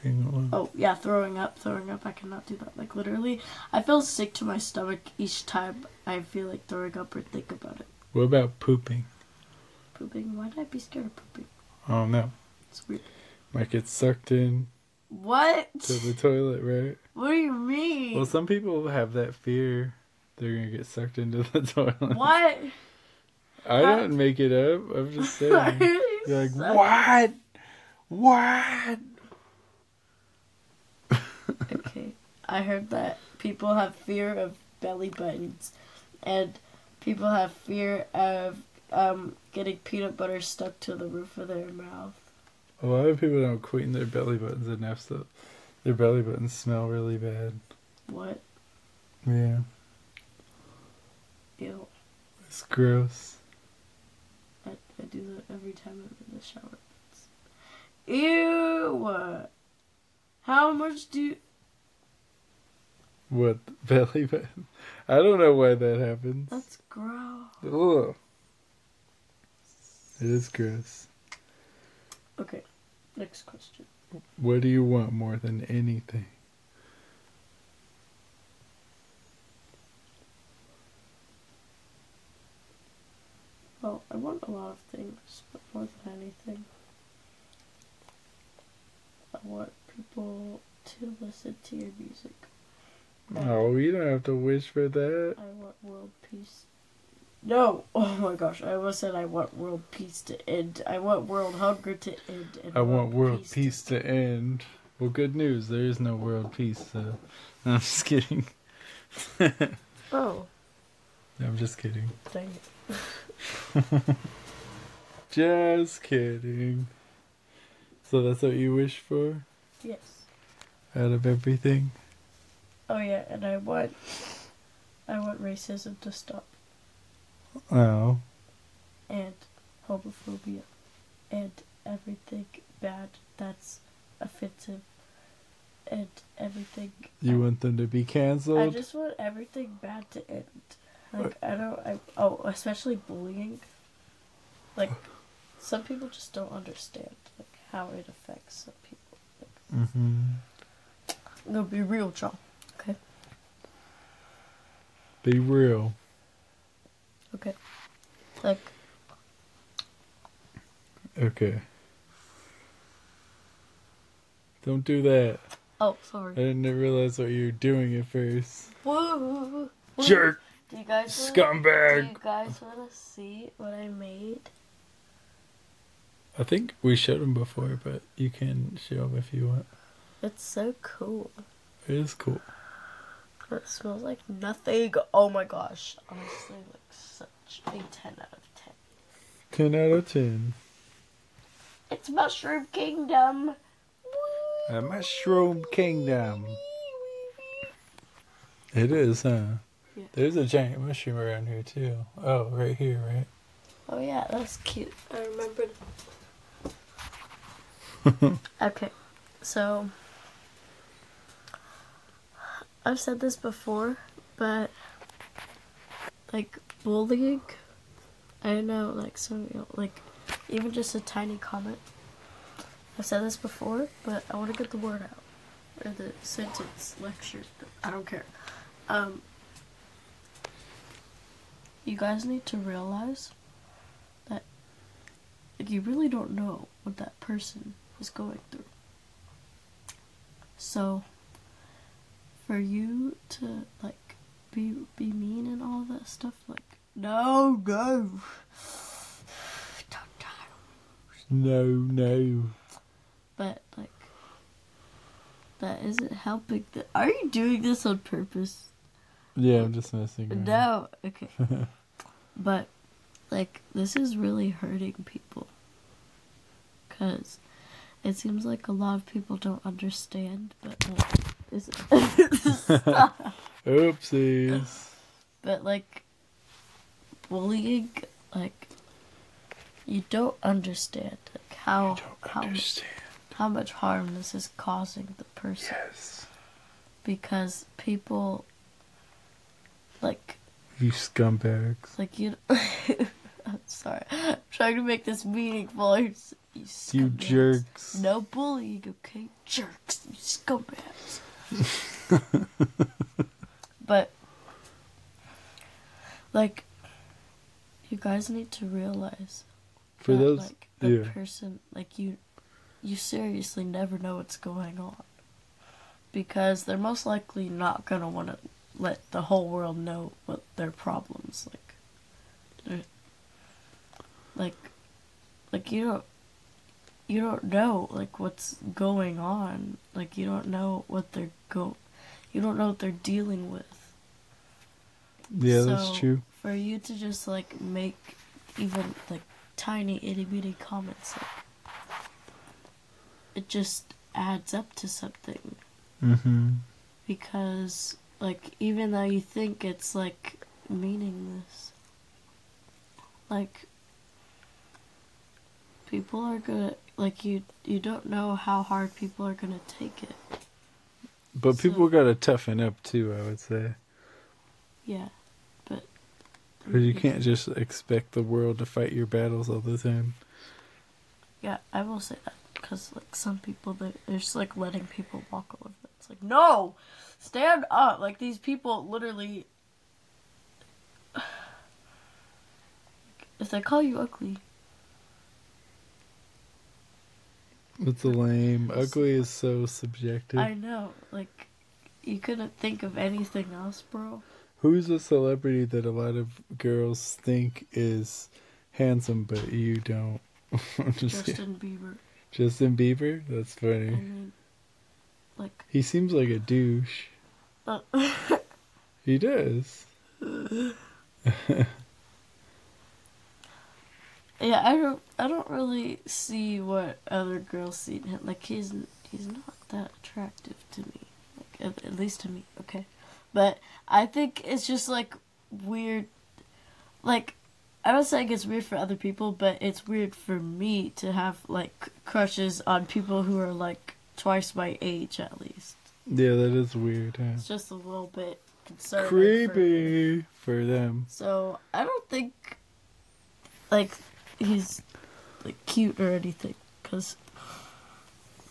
Being alone. Oh, yeah, throwing up, throwing up. I cannot do that. Like, literally, I feel sick to my stomach each time I feel like throwing up or think about it. What about pooping? Pooping. Why'd I be scared of pooping? Oh no, It's weird. might get sucked in What? to the toilet, right? What do you mean? Well, some people have that fear they're gonna get sucked into the toilet. what? I don't make it up. I'm just saying. You're like, what? What? Okay. I heard that people have fear of belly buttons, and people have fear of um, getting peanut butter stuck to the roof of their mouth. A lot of people don't clean their belly buttons enough, so their belly buttons smell really bad. What? Yeah, Ew. it's gross. I, do that every time I'm in the shower. It's- Ew. How much do you... What belly button? I don't know why that happens. That's gross. Ugh. It is gross. Okay. Next question. What do you want more than anything? Well, I want a lot of things, but more than anything, I want people to listen to your music. Oh, you don't have to wish for that. I want world peace. No! Oh my gosh, I almost said I want world peace to end. I want world hunger to end. And I want world to- peace to end. Well, good news. There is no world peace, so. No, I'm just kidding. Oh, I'm just kidding. dang it. Just kidding. So that's what you wish for? Yes. Out of everything. Oh yeah, and I want I want racism to stop Oh. and homophobia and everything bad that's offensive and everything You want them to be canceled? I just want everything bad to end. Like I don't I oh, especially bullying. Like some people just don't understand like how it affects some people. Like, mm-hmm. I'm gonna be real, John. Okay. Be real. Okay. Like Okay. Don't do that. oh sorry. I didn't realize what you were doing at first. Woo! Woo. Jerk! Do you guys wanna, Do you guys want to see what I made? I think we showed them before, but you can show them if you want. It's so cool. It is cool. It smells like nothing. Oh my gosh. Honestly, like such a 10 out of 10. 10 out of 10. It's Mushroom Kingdom. A Mushroom Kingdom. It is, huh? Yeah. There's a giant mushroom around here, too. Oh, right here, right? Oh yeah, that's cute. I remembered. okay, so I've said this before, but like bullying, I don't know like some you know, like even just a tiny comment. I've said this before, but I want to get the word out or the sentence lecture. I don't care. Um, you guys need to realize that like, you really don't know what that person is going through. So, for you to like be be mean and all that stuff, like no, no, don't die. No, no. But like, that isn't helping. The- Are you doing this on purpose? Yeah, I'm just messing around. No, okay. but like this is really hurting people cuz it seems like a lot of people don't understand, but like this Oopsies. but like bullying like you don't understand like how how Understand. how much harm this is causing the person Yes. because people like You scumbags. Like you. I'm sorry. I'm trying to make this meaningful. You, you, jerks. No bullying, okay? Jerks. You scumbags. but, like, you guys need to realize For that, those. like, the yeah. person, like, you, you seriously never know what's going on. Because they're most likely not gonna want to let the whole world know what their problems like. Like, like you don't, you don't know like what's going on. Like you don't know what they're go, you don't know what they're dealing with. Yeah, that's true. For you to just like make even like tiny itty bitty comments, like, it just adds up to something Mm-hmm. because like even though you think it's like meaningless like people are gonna like you you don't know how hard people are gonna take it But So- people gotta toughen up too, I would say. yeah but Because you can't just expect the world to fight your battles all the time. yeah i will say that because like some people they, they're just like letting people walk all over them. It's like no stand up like these people literally if they call you ugly It's lame. Ugly is so subjective. I know, like, you couldn't think of anything else, bro. Who's a celebrity that a lot of girls think is handsome, but you don't? Justin Bieber. Justin Bieber? That's funny. Like, He seems like a douche. uh, He does. yeah, I don't, I don't really see what other girls see in him. Like, he's, he's not that attractive to me. Like at, at least to me, okay. But I think it's just like weird. Like I don't saying it's weird for other people, but it's weird for me to have like crushes on people who are like twice my age at least. Yeah, that is weird. Huh? It's just a little bit concerning. Creepy for them. So I don't think like he's like cute or anything, cause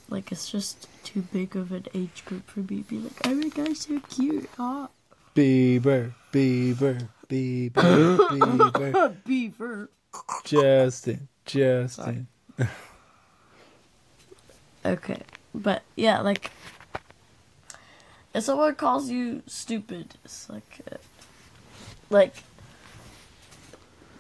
like it's just too big of an age group for me to be like, oh my gosh, so cute, ah. Bieber, Bieber, Bieber, Bieber. Beaver. Justin, Justin. Okay, but yeah, like if someone calls you stupid, it's like, uh, like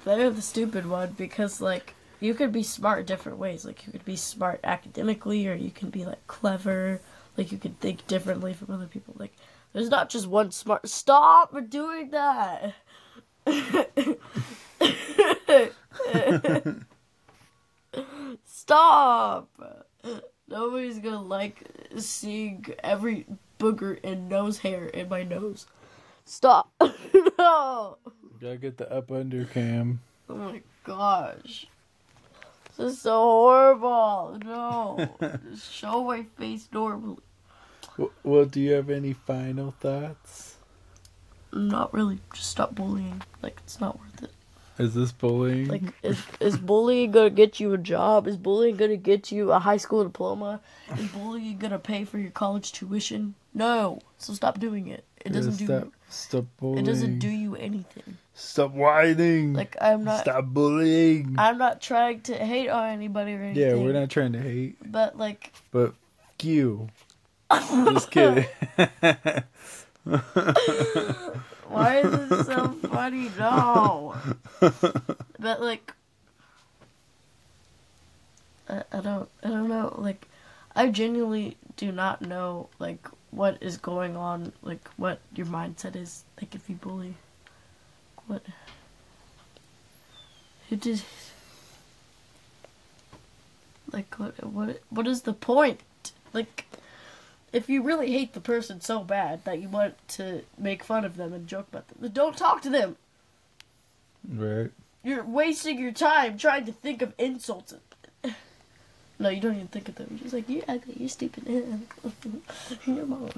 they're the stupid one because like you could be smart different ways. Like you could be smart academically, or you can be like clever. Like you could think differently from other people. Like there's not just one smart. Stop doing that. Stop. Nobody's gonna like seeing every booger and nose hair in my nose. Stop. no. Gotta get the up under cam. Oh my gosh. This is so horrible. No. Just show my face normally. Well, do you have any final thoughts? Not really. Just stop bullying. Like, it's not worth it. Is this bullying? Like, is, is bullying gonna get you a job? Is bullying gonna get you a high school diploma? Is bullying gonna pay for your college tuition? No. So stop doing it. It doesn't stop, do. Stop bullying. It doesn't do you anything. Stop whining. Like, I'm not. stop bullying. I'm not trying to hate on anybody or anything. yeah, we're not trying to hate, But like, but f- you. Just kidding. why is it so funny? No. But like, I, I don't, I don't know. Like, I genuinely do not know like what is going on. Like, what your mindset is. Like, if you bully, what? Who did? Like, what? What? What is the point? Like. If you really hate the person so bad that you want to make fun of them and joke about them, then don't talk to them. right. You're wasting your time trying to think of insults. No, you don't even think of them. You're just like, you're ugly, you're stupid. Your mom.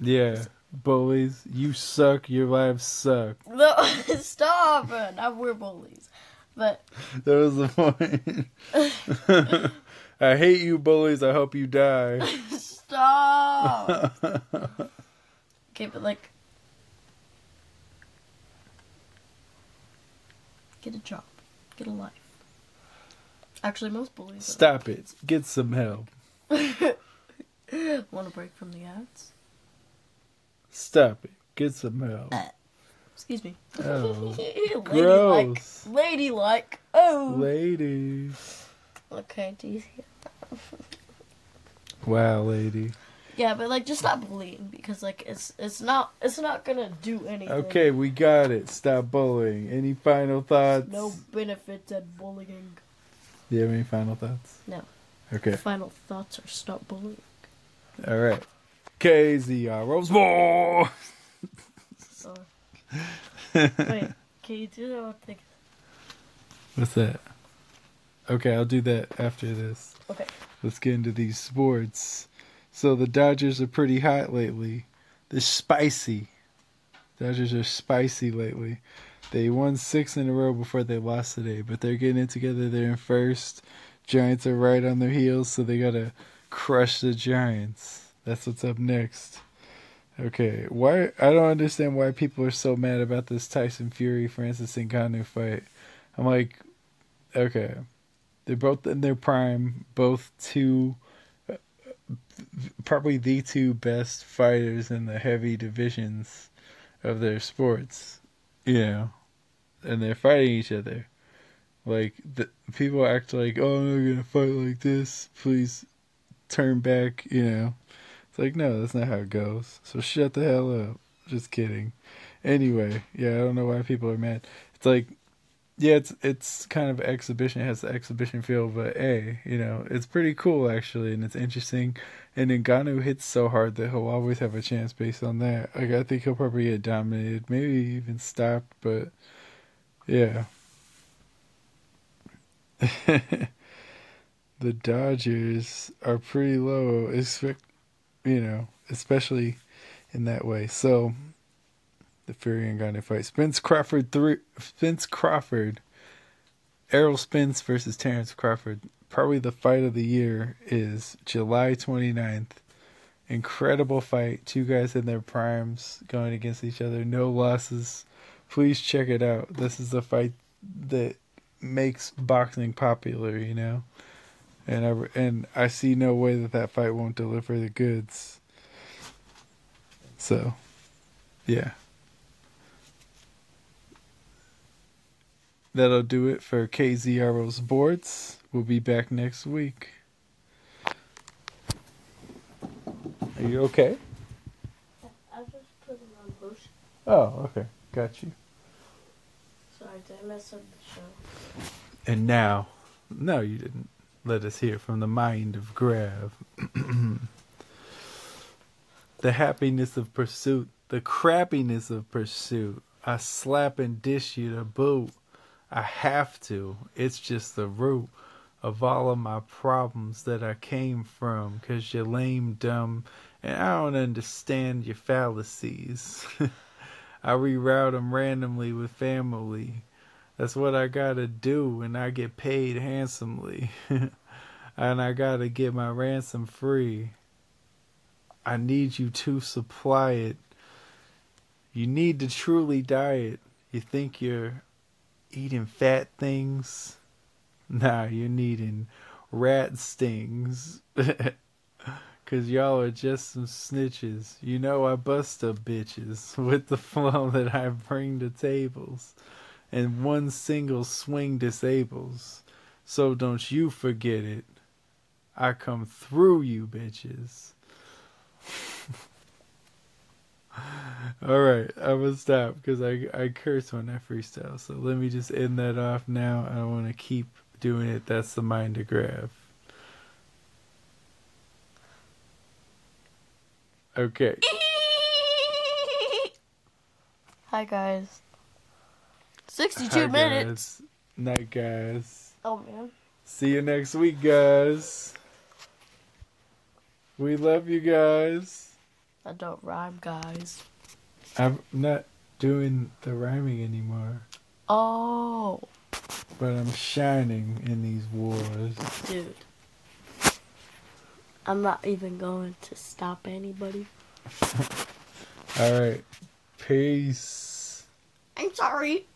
Yeah. Bullies, you suck. Your lives suck. No, stop. Now we're bullies. But, That was the point. I hate you, bullies. I hope you die. Stop. okay, but like, get a job, get a life. Actually, most bullies Stop it. Get some help. want to break from the ads. Stop it. Get some help. Uh, excuse me. Oh, ladylike, gross. ladylike. Oh. lady. okay, do you see it? Wow, lady. Yeah, but like, just stop bullying because like it's it's not it's not gonna do anything. Okay, we got it. Stop bullying. Any final thoughts? No benefits at bullying. Do you have any final thoughts? No. Okay. Final thoughts are stop bullying. All right. KZR Roseball. So. Wait, can you do that one thing? What's that? Okay, I'll do that after this. Okay. Let's get into these sports. So the Dodgers are pretty hot lately. They're spicy. Dodgers are spicy lately. They won six in a row before they lost today, but they're getting it together. They're in first. Giants are right on their heels, so they gotta crush the Giants. That's what's up next. Okay, why? I don't understand why people are so mad about this Tyson Fury Francis Ngannou fight. I'm like, okay, they're both in their prime, both two, probably the two best fighters in the heavy divisions of their sports, you know, and they're fighting each other. Like the people act like, oh, I'm not gonna fight like this. Please turn back. You know, it's like no, that's not how it goes. So shut the hell up. Just kidding. Anyway, yeah, I don't know why people are mad. It's like yeah, it's it's kind of exhibition. It has the exhibition feel, but hey, you know, it's pretty cool actually, and it's interesting. And Ngannou hits so hard that he'll always have a chance based on that. Like I think he'll probably get dominated, maybe even stopped, but yeah. the Dodgers are pretty low, expect you know, especially in that way. So the Fury and Ngannou fight. Spence Crawford three. Spence Crawford. Errol Spence versus Terrence Crawford. Probably the fight of the year is July 29th. Incredible fight. Two guys in their primes going against each other. No losses. Please check it out. This is a fight that makes boxing popular, you know. And I and I see no way that that fight won't deliver the goods. So, yeah. That'll do it for KZRO Sports. We'll be back next week. Are you okay? I just put it on motion. Oh, okay. Got you. Sorry, did I mess up the show? And now, no, you didn't. Let us hear from the mind of Grav. the happiness of pursuit, the crappiness of pursuit. I slap and dish you to boot. I have to. It's just the root of all of my problems that I came from. Cause you're lame, dumb, and I don't understand your fallacies. I reroute them randomly with family. That's what I gotta do, and I get paid handsomely. and I gotta get my ransom free. I need you to supply it. You need to truly diet. You think you're eating fat things? Nah, you're needing rat stings. Cause y'all are just some snitches. You know I bust up bitches with the flow that I bring to tables. And one single swing disables. So don't you forget it. I come through you bitches. All right, I'm gonna stop because I I curse when I freestyle. So let me just end that off now. I want to keep doing it. That's the mind to Grav. Okay. Hi guys. 62 Hi, minutes. Guys. Night, guys. Oh man. See you next week, guys. We love you guys. That don't rhyme, guys. I'm not doing the rhyming anymore, Oh, but I'm shining in these wars. dude. I'm not even going to stop anybody. All right. Peace. I'm sorry.